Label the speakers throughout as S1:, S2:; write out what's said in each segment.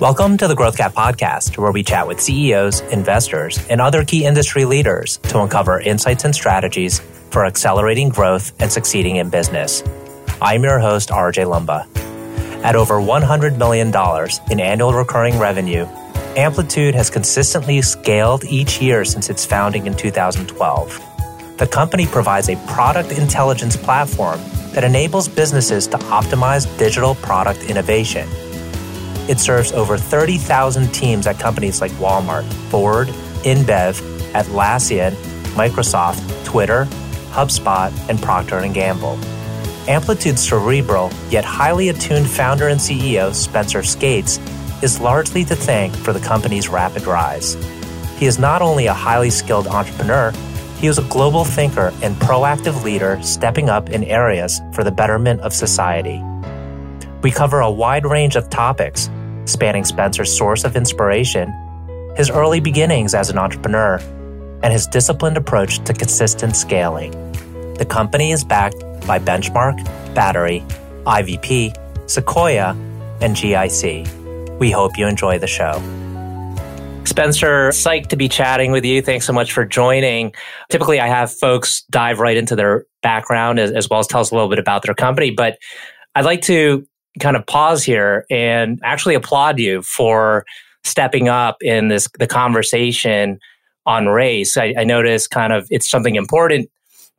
S1: Welcome to the Growth Gap podcast, where we chat with CEOs, investors, and other key industry leaders to uncover insights and strategies for accelerating growth and succeeding in business. I'm your host, RJ Lumba. At over $100 million in annual recurring revenue, Amplitude has consistently scaled each year since its founding in 2012. The company provides a product intelligence platform that enables businesses to optimize digital product innovation it serves over 30,000 teams at companies like Walmart, Ford, InBev, Atlassian, Microsoft, Twitter, HubSpot, and Procter & Gamble. Amplitude's cerebral yet highly attuned founder and CEO Spencer Skates is largely to thank for the company's rapid rise. He is not only a highly skilled entrepreneur, he is a global thinker and proactive leader stepping up in areas for the betterment of society. We cover a wide range of topics spanning Spencer's source of inspiration, his early beginnings as an entrepreneur, and his disciplined approach to consistent scaling. The company is backed by Benchmark, Battery, IVP, Sequoia, and GIC. We hope you enjoy the show. Spencer, psyched to be chatting with you. Thanks so much for joining. Typically, I have folks dive right into their background as, as well as tell us a little bit about their company, but I'd like to kind of pause here and actually applaud you for stepping up in this the conversation on race. I, I noticed kind of it's something important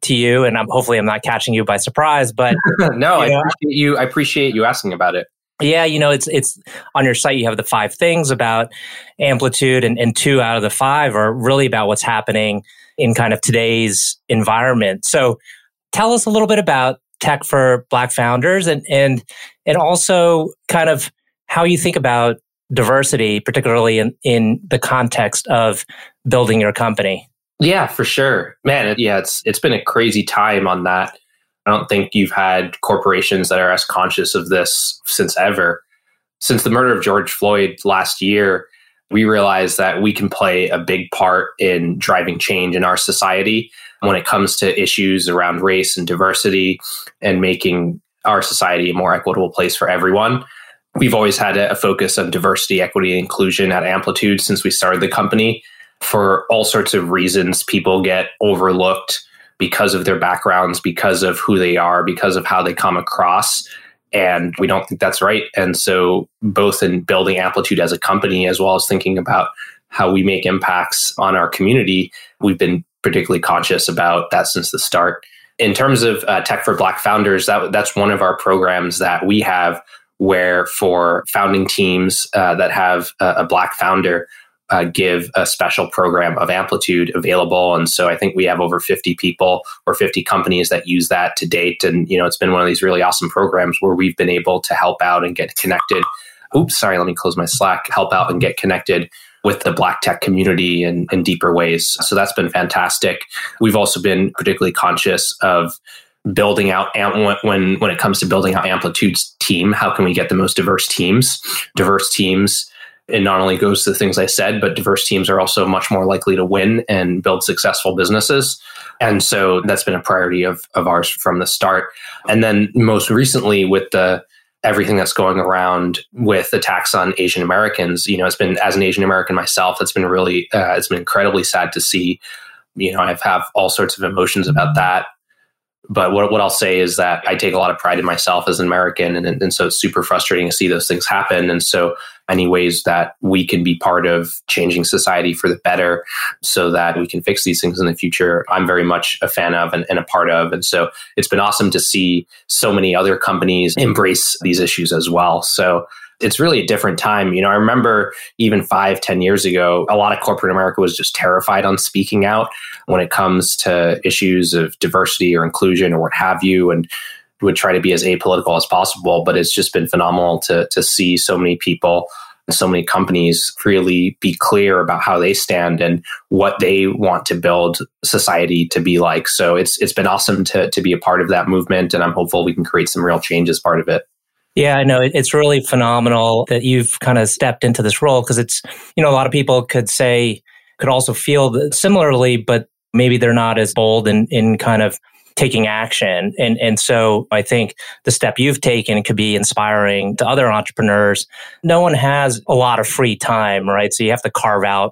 S1: to you, and I'm hopefully I'm not catching you by surprise. But
S2: no, I appreciate you. I appreciate you asking about it.
S1: Yeah, you know, it's it's on your site. You have the five things about amplitude, and, and two out of the five are really about what's happening in kind of today's environment. So, tell us a little bit about tech for black founders and and and also kind of how you think about diversity particularly in in the context of building your company.
S2: Yeah for sure. Man yeah it's it's been a crazy time on that. I don't think you've had corporations that are as conscious of this since ever. Since the murder of george floyd last year we realize that we can play a big part in driving change in our society when it comes to issues around race and diversity and making our society a more equitable place for everyone. We've always had a, focus on diversity, equity, and inclusion at Amplitude since we started the company. For all sorts of reasons, people get overlooked because of their backgrounds, because of who they are, because of how they come across. And we don't think that's right. And so, both in building Amplitude as a company, as well as thinking about how we make impacts on our community, we've been particularly conscious about that since the start. In terms of uh, Tech for Black Founders, that, that's one of our programs that we have where for founding teams uh, that have a, a Black founder, uh, give a special program of Amplitude available. And so I think we have over 50 people or 50 companies that use that to date. And, you know, it's been one of these really awesome programs where we've been able to help out and get connected. Oops, sorry, let me close my Slack, help out and get connected with the black tech community in, in deeper ways. So that's been fantastic. We've also been particularly conscious of building out when when it comes to building out amplitude's team how can we get the most diverse teams diverse teams it not only goes to the things i said but diverse teams are also much more likely to win and build successful businesses and so that's been a priority of, of ours from the start and then most recently with the everything that's going around with attacks on Asian Americans. You know, it's been as an Asian American myself, it's been really, uh, it's been incredibly sad to see. You know, I've have all sorts of emotions about that. But what, what I'll say is that I take a lot of pride in myself as an American. And, and so it's super frustrating to see those things happen. And so, any ways that we can be part of changing society for the better so that we can fix these things in the future, I'm very much a fan of and, and a part of. And so, it's been awesome to see so many other companies embrace these issues as well. So, it's really a different time. You know, I remember even five, ten years ago, a lot of corporate America was just terrified on speaking out when it comes to issues of diversity or inclusion or what have you. And would try to be as apolitical as possible. But it's just been phenomenal to to see so many people so many companies really be clear about how they stand and what they want to build society to be like. So it's it's been awesome to to be a part of that movement and I'm hopeful we can create some real change as part of it.
S1: Yeah, I know it's really phenomenal that you've kind of stepped into this role because it's, you know, a lot of people could say, could also feel similarly, but maybe they're not as bold in, in kind of taking action. And, and so I think the step you've taken could be inspiring to other entrepreneurs. No one has a lot of free time, right? So you have to carve out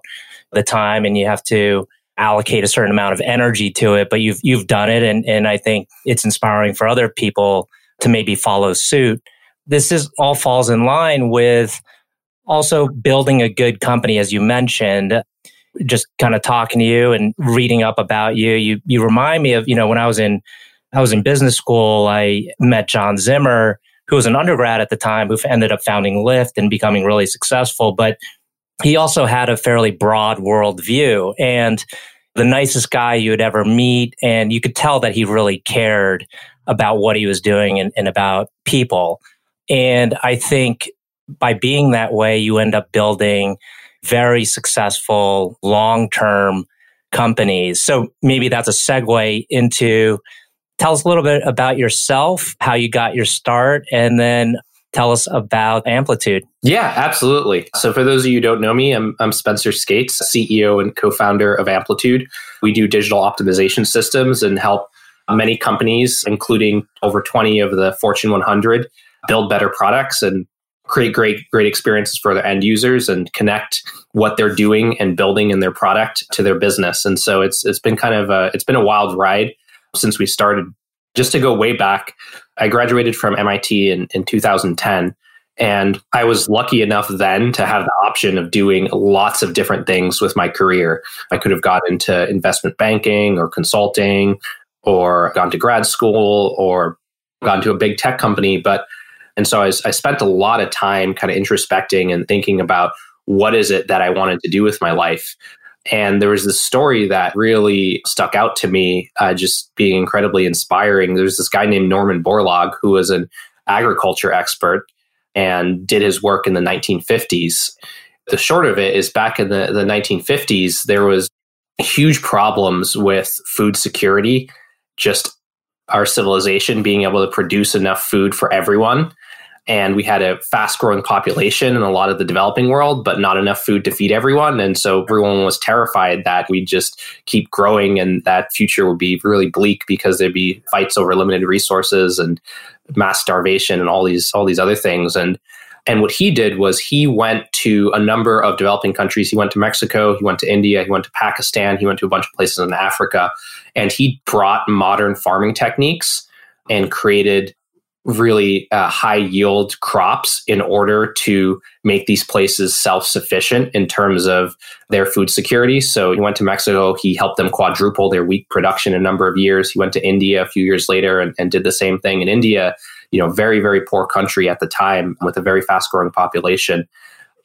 S1: the time and you have to allocate a certain amount of energy to it, but you've, you've done it. And, and I think it's inspiring for other people to maybe follow suit. This is all falls in line with also building a good company, as you mentioned just kind of talking to you and reading up about you, you you remind me of you know when I was in I was in business school, I met John Zimmer, who was an undergrad at the time, who ended up founding Lyft and becoming really successful. But he also had a fairly broad worldview and the nicest guy you would ever meet. And you could tell that he really cared about what he was doing and, and about people. And I think by being that way, you end up building very successful long term companies. So maybe that's a segue into tell us a little bit about yourself, how you got your start, and then tell us about Amplitude.
S2: Yeah, absolutely. So, for those of you who don't know me, I'm, I'm Spencer Skates, CEO and co founder of Amplitude. We do digital optimization systems and help many companies, including over 20 of the Fortune 100, build better products and create great great experiences for their end users and connect what they're doing and building in their product to their business. And so it's it's been kind of a it's been a wild ride since we started. Just to go way back i graduated from mit in, in 2010 and i was lucky enough then to have the option of doing lots of different things with my career. I could have got into investment banking or consulting or gone to grad school or gone to a big tech company but and so I, I spent a lot of time kind of introspecting and thinking about what is it that I wanted to do with my life. And there was this story that really stuck out to me, uh, just being incredibly inspiring. There's this guy named Norman Borlaug who was an agriculture expert and did his work in the 1950s. The short of it is back in the, the 1950s, there was huge problems with food security, just our civilization being able to produce enough food for everyone and we had a fast growing population in a lot of the developing world, but not enough food to feed everyone. And so everyone was terrified that we'd just keep growing and that future would be really bleak because there'd be fights over limited resources and mass starvation and all these all these other things. And and what he did was he went to a number of developing countries. He went to Mexico, he went to India, he went to Pakistan, he went to a bunch of places in Africa, and he brought modern farming techniques and created really uh, high yield crops in order to make these places self sufficient in terms of their food security. So he went to Mexico, he helped them quadruple their wheat production in a number of years. He went to India a few years later and, and did the same thing in India, you know, very, very poor country at the time with a very fast growing population.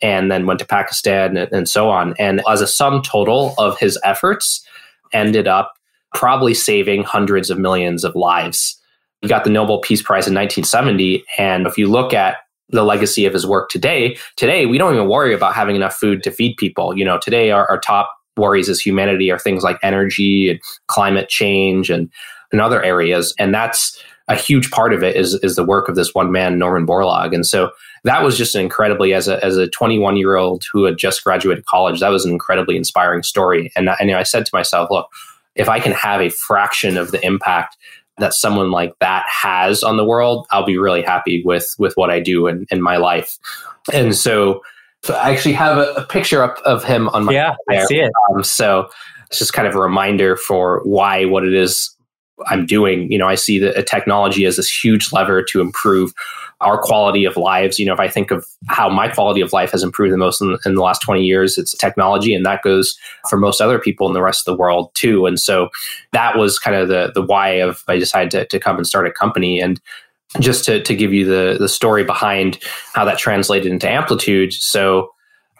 S2: And then went to Pakistan and, and so on. And as a sum total of his efforts, ended up probably saving hundreds of millions of lives he got the Nobel Peace Prize in 1970. And if you look at the legacy of his work today, today we don't even worry about having enough food to feed people. You know, today our, our top worries as humanity are things like energy and climate change and, and other areas. And that's a huge part of it is, is the work of this one man, Norman Borlaug. And so that was just incredibly, as a, as a 21 year old who had just graduated college, that was an incredibly inspiring story. And, and I said to myself, look, if I can have a fraction of the impact that someone like that has on the world, I'll be really happy with with what I do in, in my life. And so, so I actually have a, a picture up of him on my
S1: yeah, I see it.
S2: Um, so it's just kind of a reminder for why what it is I'm doing. You know, I see that technology as this huge lever to improve our quality of lives. You know, if I think of how my quality of life has improved the most in, in, the last 20 years, it's technology. And that goes for most other people in the rest of the world too. And so that was kind of the, the why of I decided to, to come and start a company. And just to, to give you the, the story behind how that translated into amplitude. So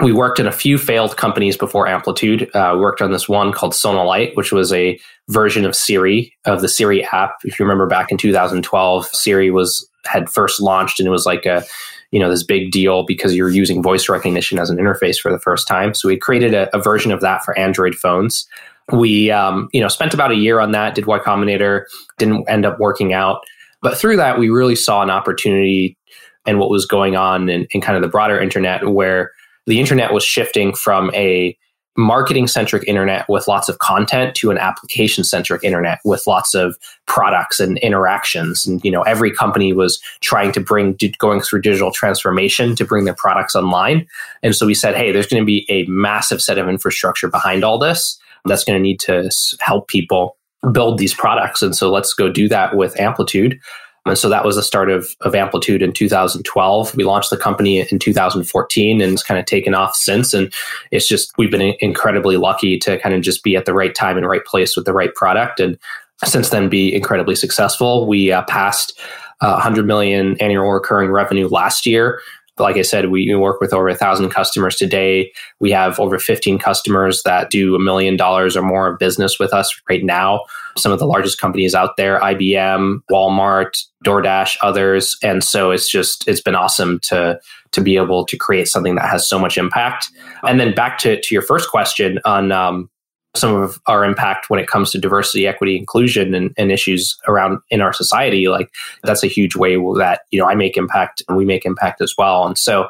S2: we worked in a few failed companies before Amplitude. Uh, we worked on this one called Sonalight, which was a version of Siri, of the Siri app. If you remember back in 2012, Siri was had first launched and it was like a you know this big deal because you're using voice recognition as an interface for the first time so we created a, a version of that for android phones we um, you know spent about a year on that did y combinator didn't end up working out but through that we really saw an opportunity and what was going on in, in kind of the broader internet where the internet was shifting from a marketing centric internet with lots of content to an application centric internet with lots of products and interactions. And you know every company was trying to bring going through digital transformation to bring their products online. And so we said hey there's going to be a massive set of infrastructure behind all this that's going to need to help people build these products. And so let's go do that with amplitude and so that was the start of, of Amplitude in 2012. We launched the company in 2014 and it's kind of taken off since. And it's just, we've been incredibly lucky to kind of just be at the right time and right place with the right product. And since then be incredibly successful. We uh, passed uh, 100 million annual recurring revenue last year like I said, we work with over a thousand customers today. We have over 15 customers that do a million dollars or more of business with us right now. Some of the largest companies out there, IBM, Walmart, DoorDash, others. And so it's just, it's been awesome to, to be able to create something that has so much impact. And then back to, to your first question on, um, some of our impact when it comes to diversity, equity, inclusion, and, and, issues around in our society. Like that's a huge way that you know I make impact and we make impact as well. And so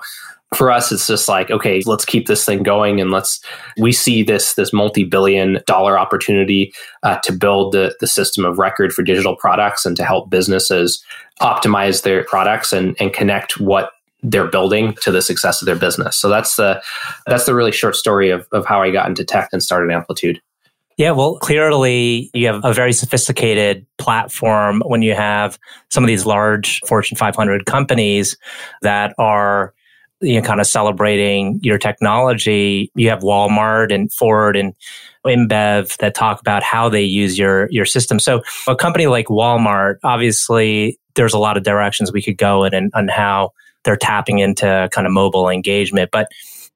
S2: for us, it's just like okay, let's keep this thing going and let's. We see this this multi billion dollar opportunity uh, to build the the system of record for digital products and to help businesses optimize their products and and connect what they're building to the success of their business. So that's the that's the really short story of, of how I got into tech and started Amplitude.
S1: Yeah, well, clearly you have a very sophisticated platform when you have some of these large Fortune 500 companies that are you know kind of celebrating your technology. You have Walmart and Ford and InBev that talk about how they use your your system. So a company like Walmart, obviously, there's a lot of directions we could go in and on how they're tapping into kind of mobile engagement. But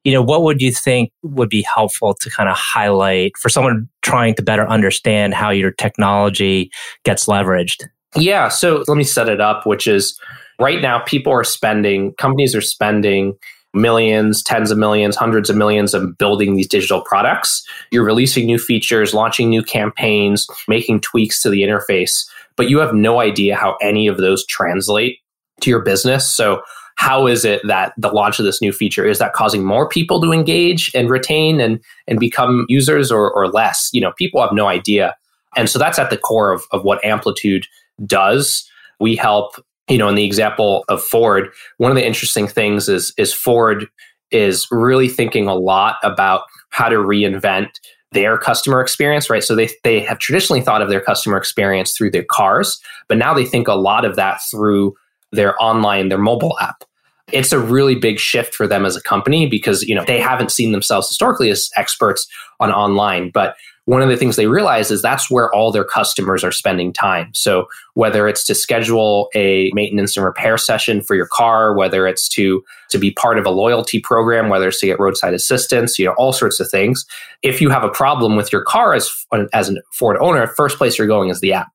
S1: you know, what would you think would be helpful to kind of highlight for someone trying to better understand how your technology gets leveraged?
S2: Yeah, so let me set it up, which is right now people are spending, companies are spending millions, tens of millions, hundreds of millions of building these digital products. You're releasing new features, launching new campaigns, making tweaks to the interface, but you have no idea how any of those translate to your business. So how is it that the launch of this new feature is that causing more people to engage and retain and and become users or, or less? You know people have no idea. And so that's at the core of, of what amplitude does. We help you know in the example of ford one of the interesting things is is ford is really thinking a lot about how to reinvent their customer experience, right? So they, they have traditionally thought of their customer experience through their cars, but now they think a lot of that through their online, their mobile app. It's a really big shift for them as a company because, you know, they haven't seen themselves historically as experts on online, but one of the things they realize is that's where all their customers are spending time. So whether it's to schedule a maintenance and repair session for your car, whether it's to to be part of a loyalty program, whether it's to get roadside assistance, you know, all sorts of things. If you have a problem with your car as as a Ford owner, first place you're going is the app.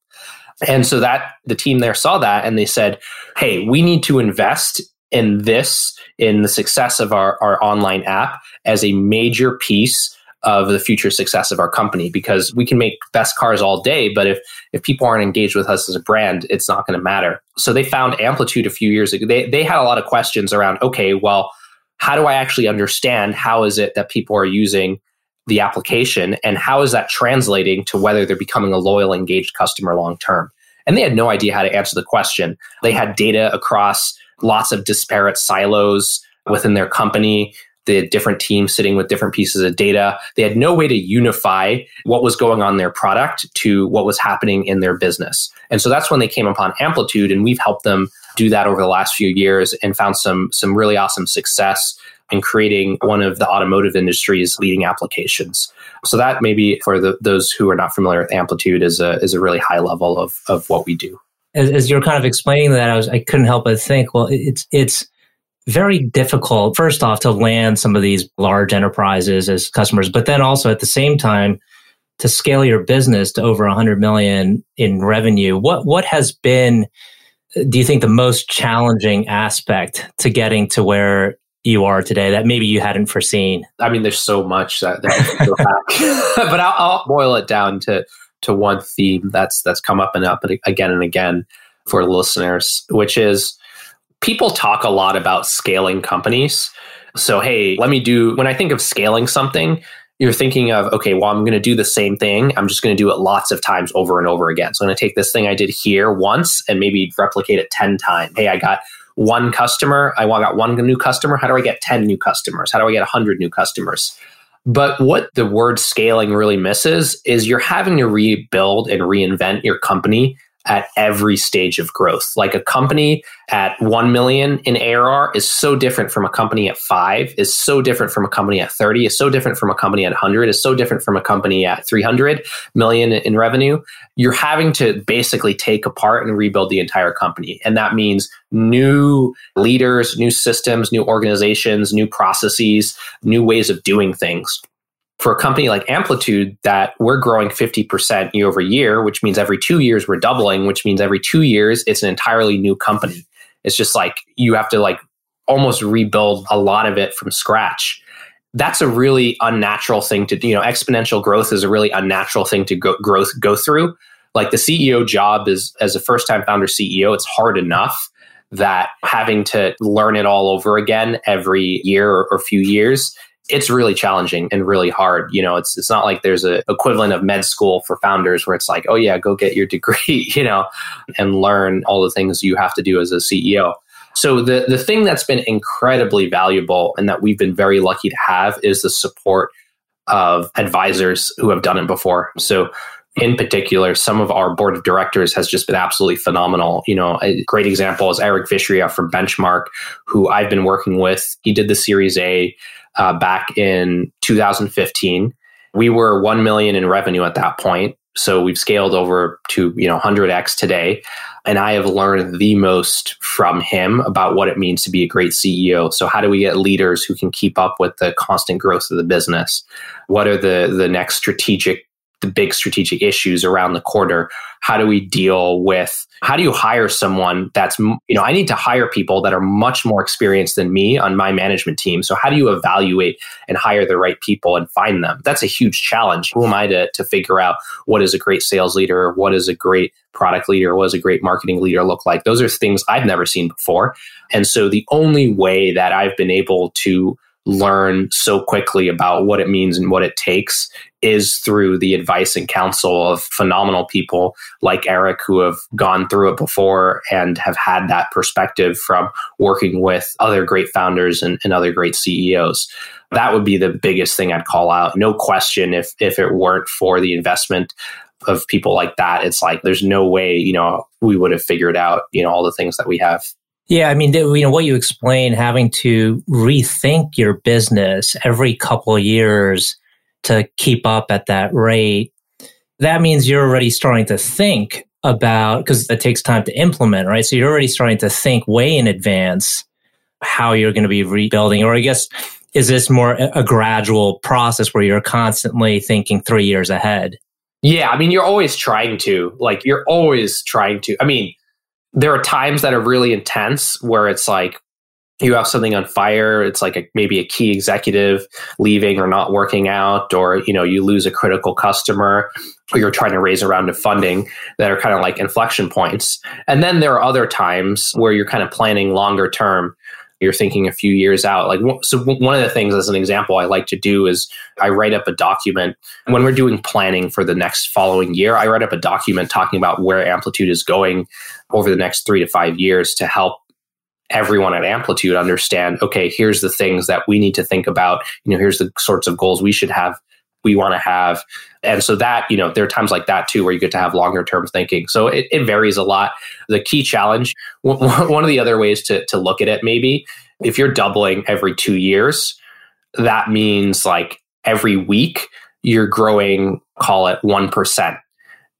S2: And so that the team there saw that and they said, hey, we need to invest in this, in the success of our, our online app as a major piece of the future success of our company because we can make best cars all day but if if people aren't engaged with us as a brand it's not going to matter. So they found amplitude a few years ago. They, they had a lot of questions around okay well how do i actually understand how is it that people are using the application and how is that translating to whether they're becoming a loyal engaged customer long term and they had no idea how to answer the question they had data across lots of disparate silos within their company the different teams sitting with different pieces of data. They had no way to unify what was going on their product to what was happening in their business. And so that's when they came upon Amplitude, and we've helped them do that over the last few years and found some some really awesome success in creating one of the automotive industry's leading applications. So that maybe for the, those who are not familiar with Amplitude is a is a really high level of of what we do.
S1: As, as you're kind of explaining that, I was I couldn't help but think, well, it's it's very difficult first off to land some of these large enterprises as customers, but then also at the same time to scale your business to over 100 million in revenue. What what has been do you think the most challenging aspect to getting to where you are today that maybe you hadn't foreseen?
S2: I mean, there's so much that, that but I'll, I'll, boil it down to to one theme that's that's come up and up again and again for listeners, which is people talk a lot about scaling companies. So, hey, let me do when I think of scaling something, you're thinking of, okay, well, I'm going to do the same thing. I'm just going to do it lots of times over and over again. So I'm going to take this thing I did here once and maybe replicate it 10 times. Hey, I got one customer. I got one new customer. How do I get 10 new customers? How do I get 100 new customers? But what the word scaling really misses is you're having to rebuild and reinvent your company at every stage of growth. Like a company at 1 million in ARR is so different from a company at 5, is so different from a company at 30, is so different from a company at 100, is so different from a company at 300 million in revenue. You're having to basically take apart and rebuild the entire company. And that means new leaders, new systems, new organizations, new processes, new ways of doing things for a company like Amplitude that we're growing 50% year over year, which means every two years we're doubling, which means every two years it's an entirely new company. It's just like you have to like almost rebuild a lot of it from scratch. That's a really unnatural thing to, do. you know, exponential growth is a really unnatural thing to go growth go through. Like the CEO job is as a first time founder CEO, it's hard enough that having to learn it all over again every year or, or few years it's really challenging and really hard. You know, it's it's not like there's a equivalent of med school for founders where it's like, oh yeah, go get your degree, you know, and learn all the things you have to do as a CEO. So the the thing that's been incredibly valuable and that we've been very lucky to have is the support of advisors who have done it before. So in particular, some of our board of directors has just been absolutely phenomenal. You know, a great example is Eric Vishria from Benchmark, who I've been working with. He did the Series A uh, back in 2015. We were 1 million in revenue at that point. So we've scaled over to, you know, 100x today. And I have learned the most from him about what it means to be a great CEO. So how do we get leaders who can keep up with the constant growth of the business? What are the the next strategic the big strategic issues around the quarter? How do we deal with how do you hire someone that's you know i need to hire people that are much more experienced than me on my management team. So how do you evaluate and hire the right people and find them? That's a huge challenge. Who am i to, to figure out what is a great sales leader what is a great product leader what does a great marketing leader look like? Those are things i've never seen before. And so the only way that i've been able to learn so quickly about what it means and what it takes is through the advice and counsel of phenomenal people like Eric who have gone through it before and have had that perspective from working with other great founders and, and other great CEOs. That would be the biggest thing I'd call out. No question if if it weren't for the investment of people like that, it's like there's no way, you know, we would have figured out, you know, all the things that we have.
S1: Yeah, I mean, you know, what you explain, having to rethink your business every couple of years to keep up at that rate, that means you're already starting to think about, because it takes time to implement, right? So you're already starting to think way in advance how you're going to be rebuilding, or I guess, is this more a gradual process where you're constantly thinking three years ahead?
S2: Yeah, I mean, you're always trying to, like, you're always trying to. I mean, there are times that are really intense where it's like you have something on fire it's like a, maybe a key executive leaving or not working out or you know you lose a critical customer or you're trying to raise a round of funding that are kind of like inflection points. And then there are other times where you're kind of planning longer term you're thinking a few years out. Like, so one of the things, as an example, I like to do is I write up a document when we're doing planning for the next following year. I write up a document talking about where Amplitude is going over the next three to five years to help everyone at Amplitude understand. Okay, here's the things that we need to think about. You know, here's the sorts of goals we should have we want to have. And so that, you know, there are times like that too where you get to have longer term thinking. So it, it varies a lot. The key challenge, one of the other ways to, to look at it, maybe if you're doubling every two years, that means like every week you're growing, call it 1%.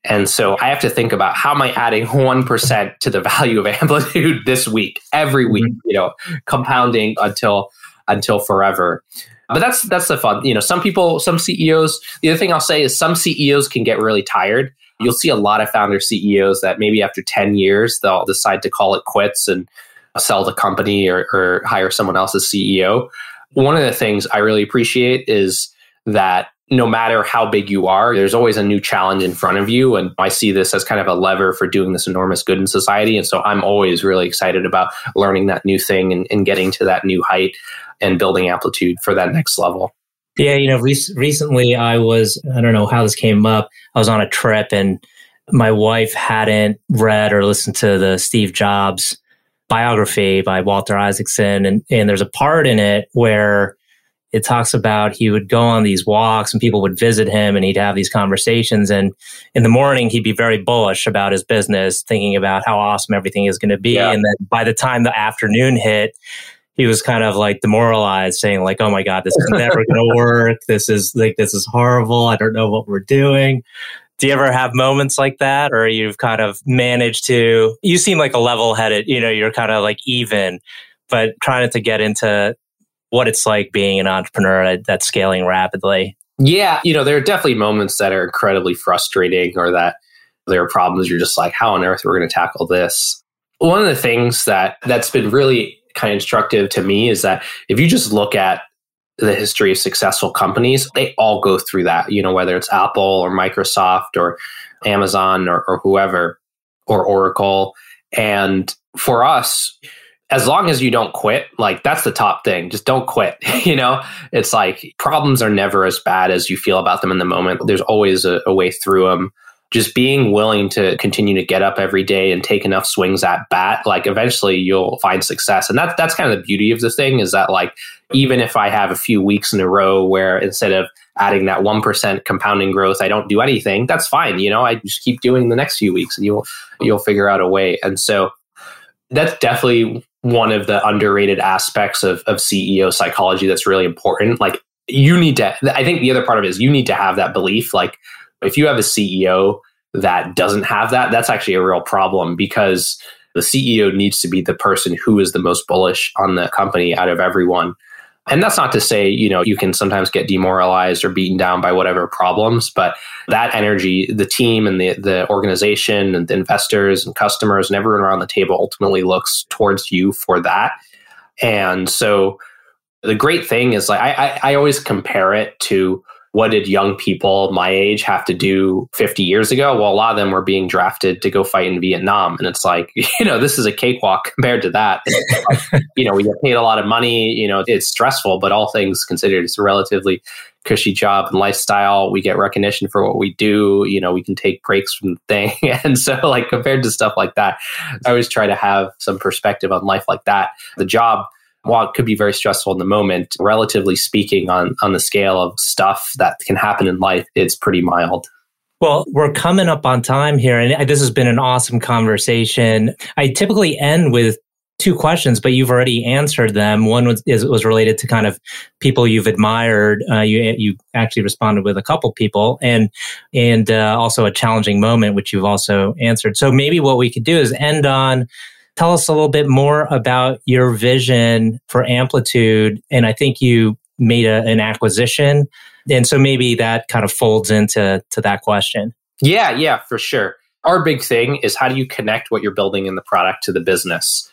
S2: And so I have to think about how am I adding 1% to the value of amplitude this week, every week, mm-hmm. you know, compounding until until forever. But that's that's the fun. You know, some people, some CEOs. The other thing I'll say is some CEOs can get really tired. You'll see a lot of founder CEOs that maybe after ten years they'll decide to call it quits and sell the company or, or hire someone else as CEO. One of the things I really appreciate is that no matter how big you are, there's always a new challenge in front of you. And I see this as kind of a lever for doing this enormous good in society. And so I'm always really excited about learning that new thing and, and getting to that new height and building amplitude for that next level.
S1: Yeah, you know, re- recently I was, I don't know how this came up. I was on a trip and my wife hadn't read or listened to the Steve Jobs biography by Walter Isaacson. And, and there's a part in it where it talks about he would go on these walks and people would visit him and he'd have these conversations. And in the morning, he'd be very bullish about his business, thinking about how awesome everything is going to be. Yeah. And then by the time the afternoon hit, he was kind of like demoralized, saying like, "Oh my god, this is never going to work. This is like this is horrible. I don't know what we're doing." Do you ever have moments like that, or you've kind of managed to? You seem like a level-headed. You know, you're kind of like even, but trying to get into what it's like being an entrepreneur that's scaling rapidly.
S2: Yeah, you know, there are definitely moments that are incredibly frustrating, or that there are problems you're just like, how on earth we're we going to tackle this? One of the things that that's been really kind of instructive to me is that if you just look at the history of successful companies, they all go through that, you know, whether it's Apple or Microsoft or Amazon or, or whoever or Oracle. And for us, as long as you don't quit, like that's the top thing. Just don't quit. you know, it's like problems are never as bad as you feel about them in the moment. There's always a, a way through them just being willing to continue to get up every day and take enough swings at bat, like eventually you'll find success. And that's that's kind of the beauty of the thing is that like even if I have a few weeks in a row where instead of adding that one percent compounding growth, I don't do anything, that's fine. You know, I just keep doing the next few weeks and you'll you'll figure out a way. And so that's definitely one of the underrated aspects of, of CEO psychology that's really important. Like you need to I think the other part of it is you need to have that belief like if you have a CEO that doesn't have that, that's actually a real problem because the CEO needs to be the person who is the most bullish on the company out of everyone. And that's not to say, you know, you can sometimes get demoralized or beaten down by whatever problems, but that energy, the team and the, the organization and the investors and customers and everyone around the table ultimately looks towards you for that. And so the great thing is like I, I, I always compare it to what did young people my age have to do 50 years ago? Well, a lot of them were being drafted to go fight in Vietnam. And it's like, you know, this is a cakewalk compared to that. you know, we get paid a lot of money, you know, it's stressful, but all things considered, it's a relatively cushy job and lifestyle. We get recognition for what we do. You know, we can take breaks from the thing. and so, like, compared to stuff like that, I always try to have some perspective on life like that. The job, while it could be very stressful in the moment, relatively speaking, on, on the scale of stuff that can happen in life, it's pretty mild.
S1: Well, we're coming up on time here, and this has been an awesome conversation. I typically end with two questions, but you've already answered them. One was is, was related to kind of people you've admired. Uh, you you actually responded with a couple people, and and uh, also a challenging moment, which you've also answered. So maybe what we could do is end on Tell us a little bit more about your vision for Amplitude. And I think you made a, an acquisition. And so maybe that kind of folds into to that question.
S2: Yeah, yeah, for sure. Our big thing is how do you connect what you're building in the product to the business?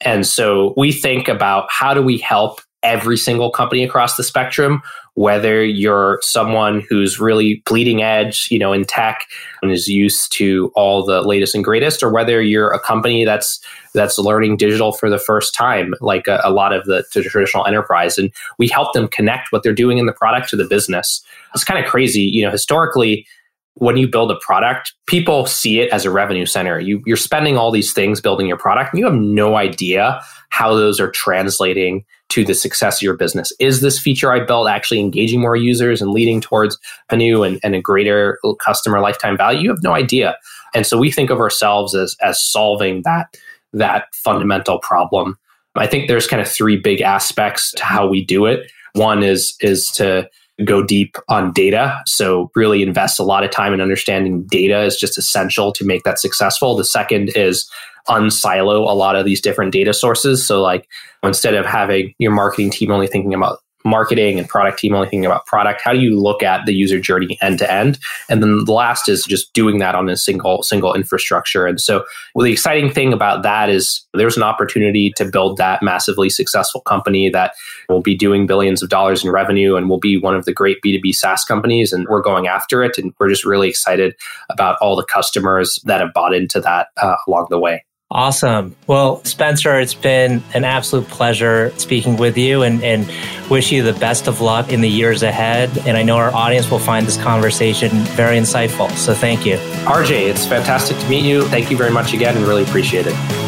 S2: And so we think about how do we help every single company across the spectrum whether you're someone who's really bleeding edge, you know, in tech and is used to all the latest and greatest, or whether you're a company that's that's learning digital for the first time, like a, a lot of the, the traditional enterprise, and we help them connect what they're doing in the product to the business. It's kind of crazy, you know. Historically, when you build a product, people see it as a revenue center. You, you're spending all these things building your product, and you have no idea how those are translating to the success of your business. Is this feature I built actually engaging more users and leading towards a new and, and a greater customer lifetime value? You have no idea. And so we think of ourselves as as solving that that fundamental problem. I think there's kind of three big aspects to how we do it. One is is to go deep on data. So really invest a lot of time in understanding data is just essential to make that successful. The second is unsilo a lot of these different data sources. So like instead of having your marketing team only thinking about marketing and product team only thinking about product how do you look at the user journey end to end? And then the last is just doing that on a single single infrastructure. And so well, the exciting thing about that is there's an opportunity to build that massively successful company that will be doing billions of dollars in revenue and will be one of the great b2b saas companies. And we're going after it. And we're just really excited about all the customers that have bought into that uh, along the way
S1: Awesome. Well, Spencer, it's been an absolute pleasure speaking with you and, and wish you the best of luck in the years ahead. And I know our audience will find this conversation very insightful. So thank you.
S2: RJ, it's fantastic to meet you. Thank you very much again and really appreciate it.